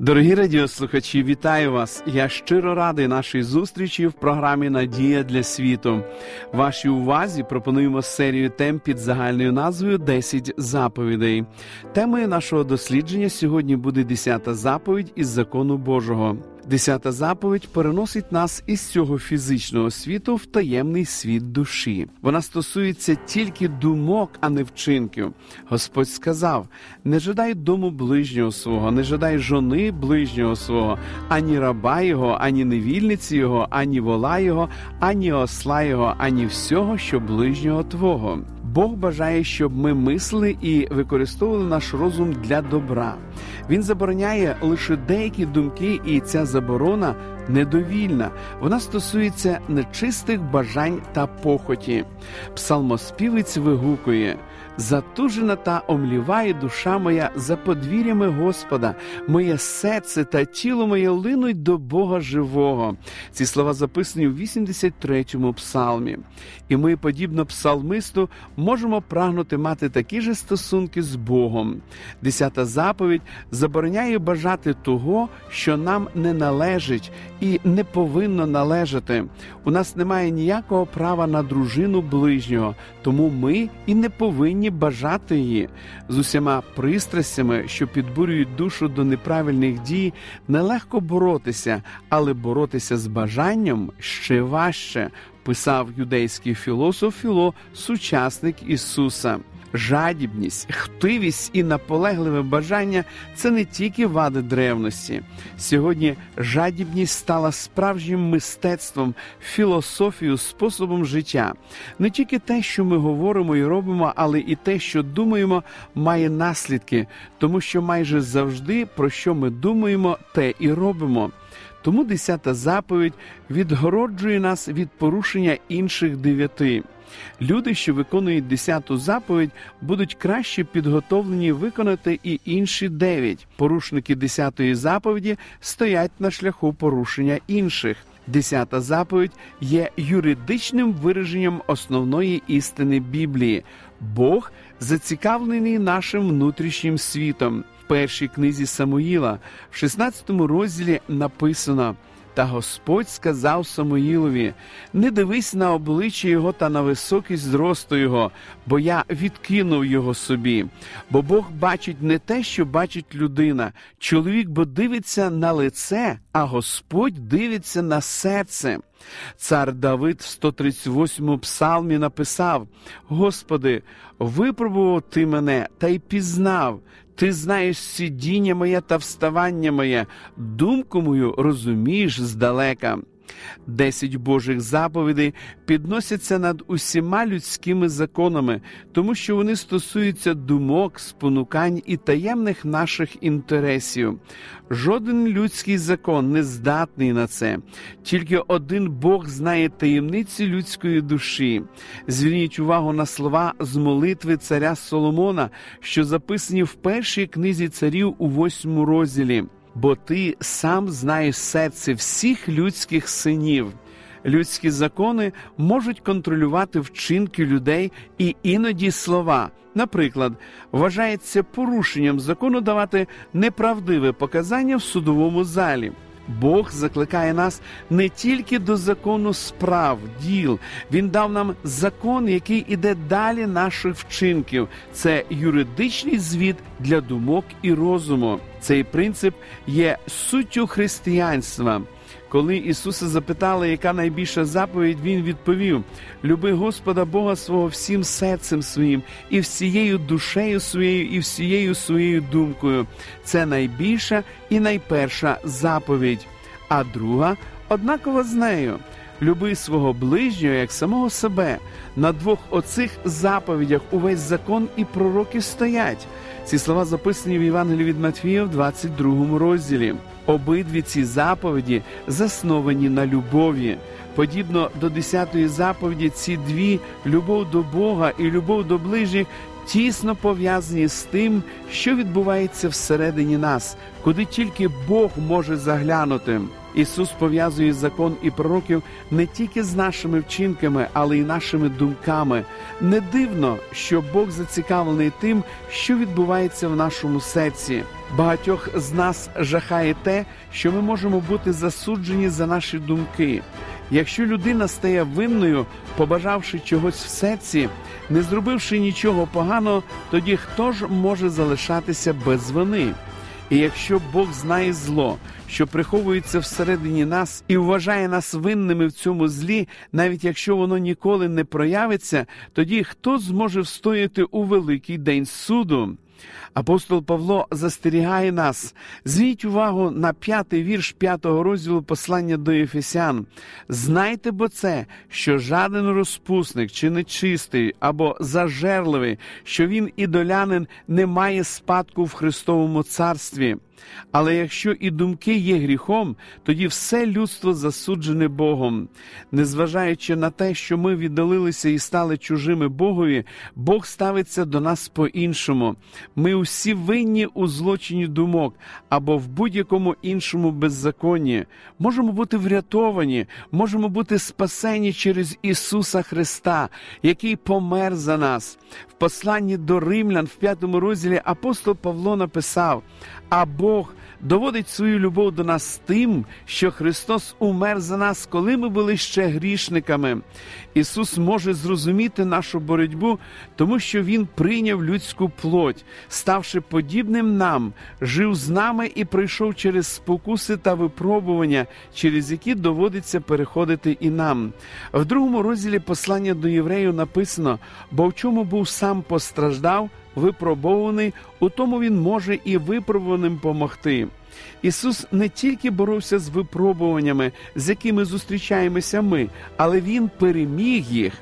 Дорогі радіослухачі, вітаю вас! Я щиро радий нашій зустрічі в програмі Надія для світу. Вашій увазі пропонуємо серію тем під загальною назвою «10 заповідей. Темою нашого дослідження сьогодні буде 10-та заповідь із закону Божого. Десята заповідь переносить нас із цього фізичного світу в таємний світ душі. Вона стосується тільки думок, а не вчинків. Господь сказав: не жадай дому ближнього свого, не жадай жони ближнього свого, ані раба його, ані невільниці його, ані вола його, ані осла його, ані всього, що ближнього твого. Бог бажає, щоб ми мислили і використовували наш розум для добра. Він забороняє лише деякі думки, і ця заборона недовільна. Вона стосується нечистих бажань та похоті. Псалмоспівець вигукує. Затужена та омліває душа моя за подвір'ями Господа, моє серце та тіло моє линуть до Бога живого. Ці слова записані в 83-му псалмі. І ми, подібно псалмисту, можемо прагнути мати такі ж стосунки з Богом. Десята заповідь забороняє бажати того, що нам не належить і не повинно належати. У нас немає ніякого права на дружину ближнього, тому ми і не повинні повинні бажати її з усіма пристрастями, що підбурюють душу до неправильних дій, нелегко боротися, але боротися з бажанням ще важче, писав юдейський філософ Філо, сучасник Ісуса. Жадібність, хтивість і наполегливе бажання це не тільки вади древності. Сьогодні жадібність стала справжнім мистецтвом, філософією, способом життя. Не тільки те, що ми говоримо і робимо, але і те, що думаємо, має наслідки, тому що майже завжди про що ми думаємо, те і робимо. Тому десята заповідь відгороджує нас від порушення інших дев'яти. Люди, що виконують десяту заповідь, будуть краще підготовлені виконати і інші дев'ять. Порушники десятої заповіді стоять на шляху порушення інших. Десята заповідь є юридичним вираженням основної істини Біблії. Бог зацікавлений нашим внутрішнім світом. Першій книзі Самуїла, в 16 розділі написано. Та Господь сказав Самуїлові: не дивись на обличчя його та на високість зросту його, бо я відкинув його собі. Бо Бог бачить не те, що бачить людина. Чоловік бо дивиться на лице, а Господь дивиться на серце. Цар Давид в 138 псалмі написав: Господи, випробував ти мене та й пізнав. Ти знаєш сидіння моє та вставання моє, думку мою розумієш здалека. Десять Божих заповідей підносяться над усіма людськими законами, тому що вони стосуються думок, спонукань і таємних наших інтересів. Жоден людський закон не здатний на це, тільки один Бог знає таємниці людської душі. Зверніть увагу на слова з молитви царя Соломона, що записані в першій книзі царів у восьмому розділі бо ти сам знаєш серце всіх людських синів. Людські закони можуть контролювати вчинки людей і іноді слова. Наприклад, вважається порушенням закону давати неправдиве показання в судовому залі. Бог закликає нас не тільки до закону справ, діл. Він дав нам закон, який іде далі наших вчинків. Це юридичний звіт для думок і розуму. Цей принцип є суттю християнства. Коли Ісуса запитали, яка найбільша заповідь, Він відповів: Люби Господа Бога свого всім серцем своїм, і всією душею своєю, і всією своєю думкою. Це найбільша і найперша заповідь. А друга однаково з нею. Люби свого ближнього як самого себе. На двох оцих заповідях увесь закон і пророки стоять. Ці слова записані в Євангелії від Матвія в 22 розділі. Обидві ці заповіді засновані на любові. Подібно до десятої заповіді, ці дві любов до Бога і любов до ближніх тісно пов'язані з тим, що відбувається всередині нас, куди тільки Бог може заглянути. Ісус пов'язує закон і пророків не тільки з нашими вчинками, але й нашими думками. Не дивно, що Бог зацікавлений тим, що відбувається в нашому серці. Багатьох з нас жахає те, що ми можемо бути засуджені за наші думки. Якщо людина стає винною, побажавши чогось в серці, не зробивши нічого поганого, тоді хто ж може залишатися без вини? І якщо Бог знає зло, що приховується всередині нас і вважає нас винними в цьому злі, навіть якщо воно ніколи не проявиться, тоді хто зможе встояти у великий день суду? Апостол Павло застерігає нас. Звіть увагу на п'ятий вірш п'ятого розділу послання до Ефесян. Знайте бо це, що жаден розпусник чи нечистий або зажерливий, що він ідолянин не має спадку в Христовому царстві. Але якщо і думки є гріхом, тоді все людство засуджене Богом. Незважаючи на те, що ми віддалилися і стали чужими Богові, Бог ставиться до нас по-іншому. Ми усі винні у злочині думок або в будь-якому іншому беззаконні. Можемо бути врятовані, можемо бути спасені через Ісуса Христа, який помер за нас. В посланні до римлян в п'ятому розділі апостол Павло написав: а Бог доводить свою любов до нас тим, що Христос умер за нас, коли ми були ще грішниками. Ісус може зрозуміти нашу боротьбу, тому що Він прийняв людську плоть, ставши подібним нам, жив з нами і пройшов через спокуси та випробування, через які доводиться переходити і нам. В другому розділі послання до євреїв написано: бо в чому був сам постраждав випробований, у тому він може і випробуваним помогти. Ісус не тільки боровся з випробуваннями, з якими зустрічаємося ми, але Він переміг їх.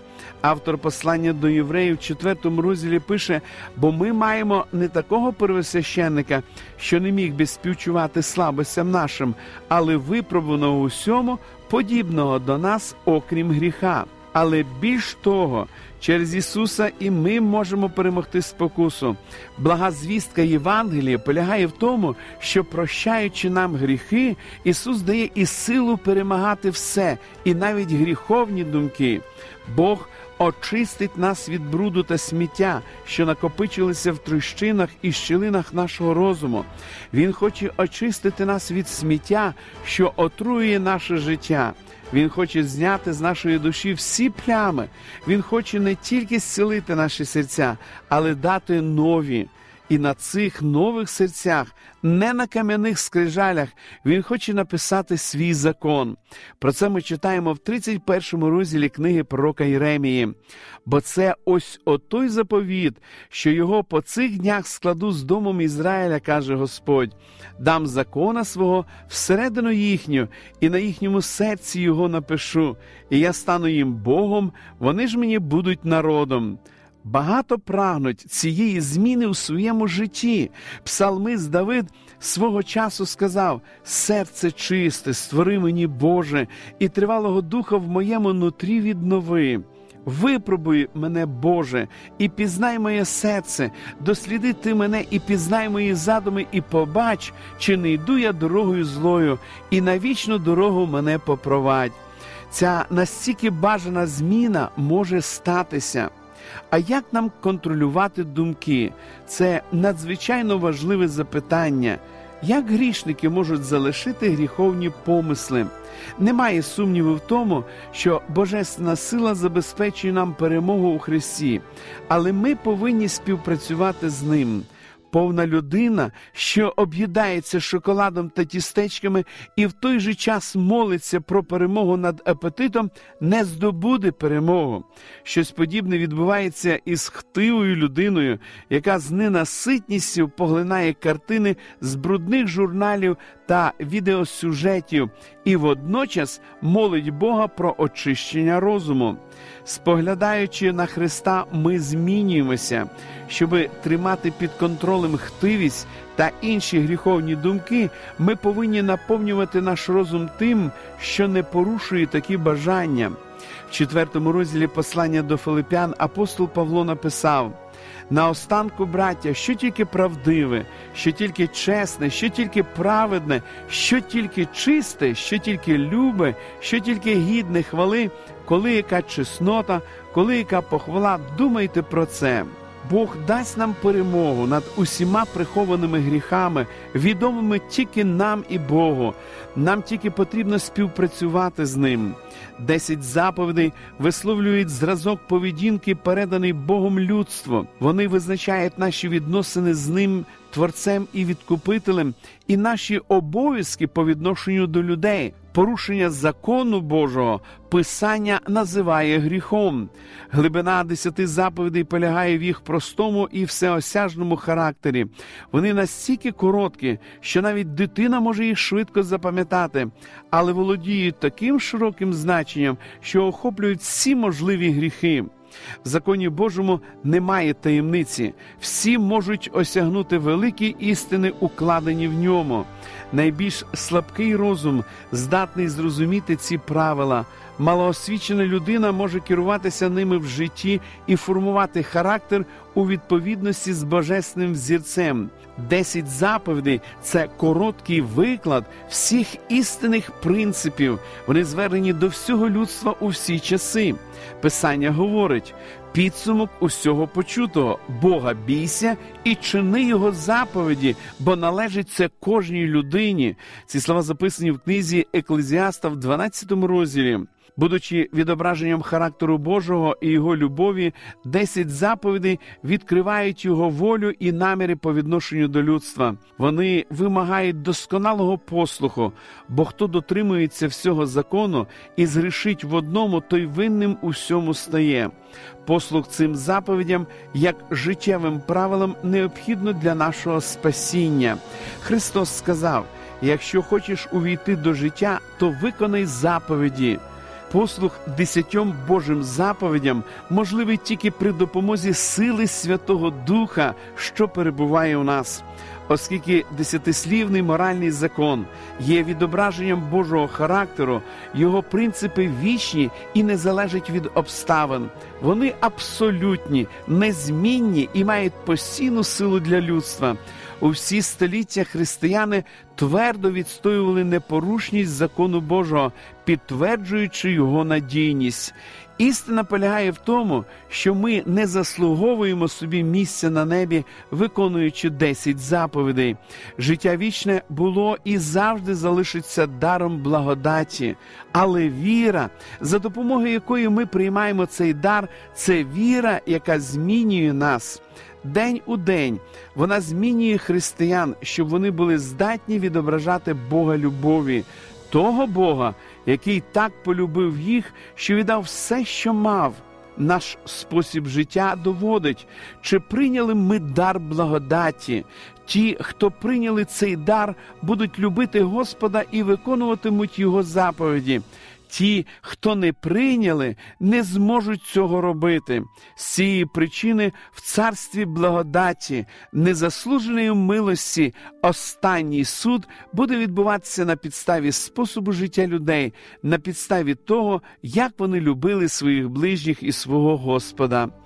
Автор послання до євреїв в четвертому розділі пише: бо ми маємо не такого первосвященника, що не міг би співчувати слабостям нашим, але випробуваного усьому, подібного до нас, окрім гріха. Але більш того, через Ісуса і ми можемо перемогти спокусу. Блага звістка Євангелія полягає в тому, що, прощаючи нам гріхи, Ісус дає і силу перемагати все, і навіть гріховні думки. Бог очистить нас від бруду та сміття, що накопичилися в трущинах і щілинах нашого розуму. Він хоче очистити нас від сміття, що отруює наше життя. Він хоче зняти з нашої душі всі плями. Він хоче не тільки зцілити наші серця, але дати нові. І на цих нових серцях, не на кам'яних скрижалях, він хоче написати свій закон. Про це ми читаємо в 31 розділі книги пророка Єремії. Бо це ось отой заповіт, що його по цих днях складу з домом Ізраїля, каже Господь, дам закона свого всередину їхню, і на їхньому серці його напишу, і я стану їм Богом, вони ж мені будуть народом. Багато прагнуть цієї зміни у своєму житті. Псалмист Давид свого часу сказав: серце чисте, створи мені Боже, і тривалого духа в моєму нутрі віднови. Випробуй мене, Боже, і пізнай моє серце, досліди ти мене і пізнай мої задуми, і побач, чи не йду я дорогою злою, і на вічну дорогу мене попровадь. Ця настільки бажана зміна може статися. А як нам контролювати думки? Це надзвичайно важливе запитання. Як грішники можуть залишити гріховні помисли? Немає сумніву в тому, що Божественна сила забезпечує нам перемогу у Христі, але ми повинні співпрацювати з Ним повна людина, що об'їдається шоколадом та тістечками, і в той же час молиться про перемогу над апетитом, не здобуде перемогу. Щось подібне відбувається із хтивою людиною, яка з ненаситністю поглинає картини з брудних журналів та відеосюжетів і водночас молить Бога про очищення розуму. Споглядаючи на Христа, ми змінюємося, щоб тримати під контролем хтивість та інші гріховні думки, ми повинні наповнювати наш розум тим, що не порушує такі бажання. В четвертому розділі послання до Филипян апостол Павло написав. Наостанку, браття, що тільки правдиве, що тільки чесне, що тільки праведне, що тільки чисте, що тільки любе, що тільки гідне хвали, коли яка чеснота, коли яка похвала, думайте про це. Бог дасть нам перемогу над усіма прихованими гріхами, відомими тільки нам і Богу. Нам тільки потрібно співпрацювати з ним. Десять заповідей висловлюють зразок поведінки, переданий Богом людству. Вони визначають наші відносини з ним, творцем і відкупителем, і наші обов'язки по відношенню до людей. Порушення закону Божого Писання називає гріхом. Глибина десяти заповідей полягає в їх простому і всеосяжному характері. Вони настільки короткі, що навіть дитина може їх швидко запам'ятати, але володіють таким широким значенням, що охоплюють всі можливі гріхи. В законі Божому немає таємниці, всі можуть осягнути великі істини, укладені в ньому. Найбільш слабкий розум здатний зрозуміти ці правила. Малоосвічена людина може керуватися ними в житті і формувати характер у відповідності з божественним взірцем. Десять заповідей це короткий виклад всіх істинних принципів. Вони звернені до всього людства у всі часи. Писання говорить: підсумок усього почутого, Бога бійся і чини його заповіді, бо належить це кожній людині. Ці слова записані в книзі Еклезіаста в 12 розділі. Будучи відображенням характеру Божого і його любові, десять заповідей відкривають його волю і наміри по відношенню до людства. Вони вимагають досконалого послуху, бо хто дотримується всього закону і згрішить в одному, той винним у всьому стає. Послух цим заповідям, як життєвим правилам, необхідно для нашого спасіння. Христос сказав: якщо хочеш увійти до життя, то виконай заповіді. Послух десятьом Божим заповідям можливий тільки при допомозі сили Святого Духа, що перебуває у нас. Оскільки десятислівний моральний закон є відображенням Божого характеру, його принципи вічні і не залежать від обставин. Вони абсолютні, незмінні і мають постійну силу для людства. У всі століття християни твердо відстоювали непорушність закону Божого, підтверджуючи його надійність. Істина полягає в тому, що ми не заслуговуємо собі місця на небі, виконуючи десять заповідей. Життя вічне було і завжди залишиться даром благодаті, але віра, за допомогою якої ми приймаємо цей дар, це віра, яка змінює нас. День у день вона змінює християн, щоб вони були здатні відображати Бога любові, того Бога, який так полюбив їх, що віддав все, що мав. Наш спосіб життя доводить, чи прийняли ми дар благодаті. Ті, хто прийняли цей дар, будуть любити Господа і виконуватимуть Його заповіді. Ті, хто не прийняли, не зможуть цього робити. З цієї причини в царстві благодаті, незаслуженої милості, останній суд буде відбуватися на підставі способу життя людей, на підставі того, як вони любили своїх ближніх і свого Господа.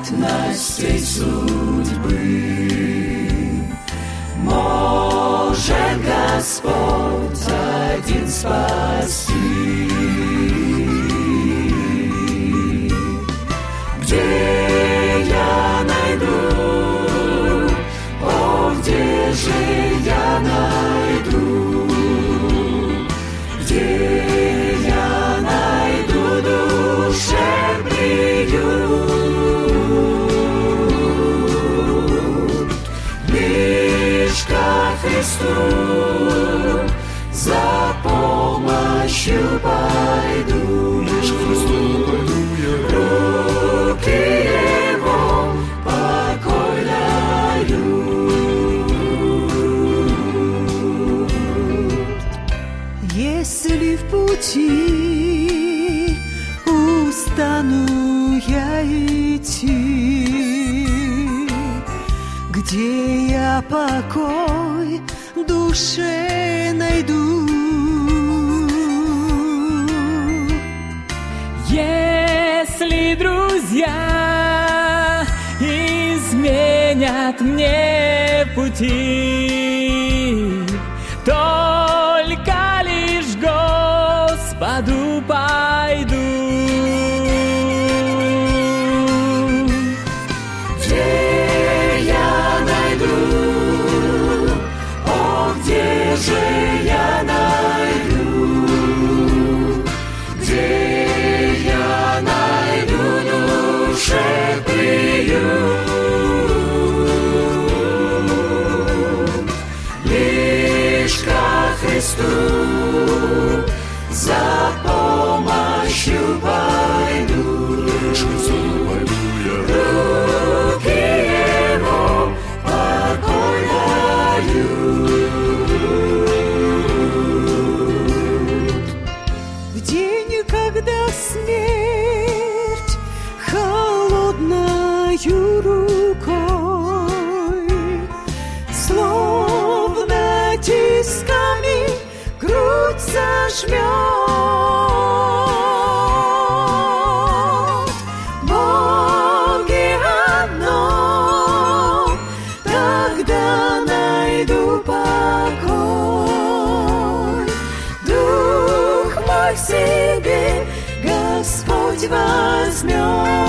Превратностей судьбы может Господь один спасти. Помощью пойду. Лишь Христу пойду я. Руки Его покоряю. Если в пути устану я идти, где я покой душе друзья изменят мне пути, только through. возьмет.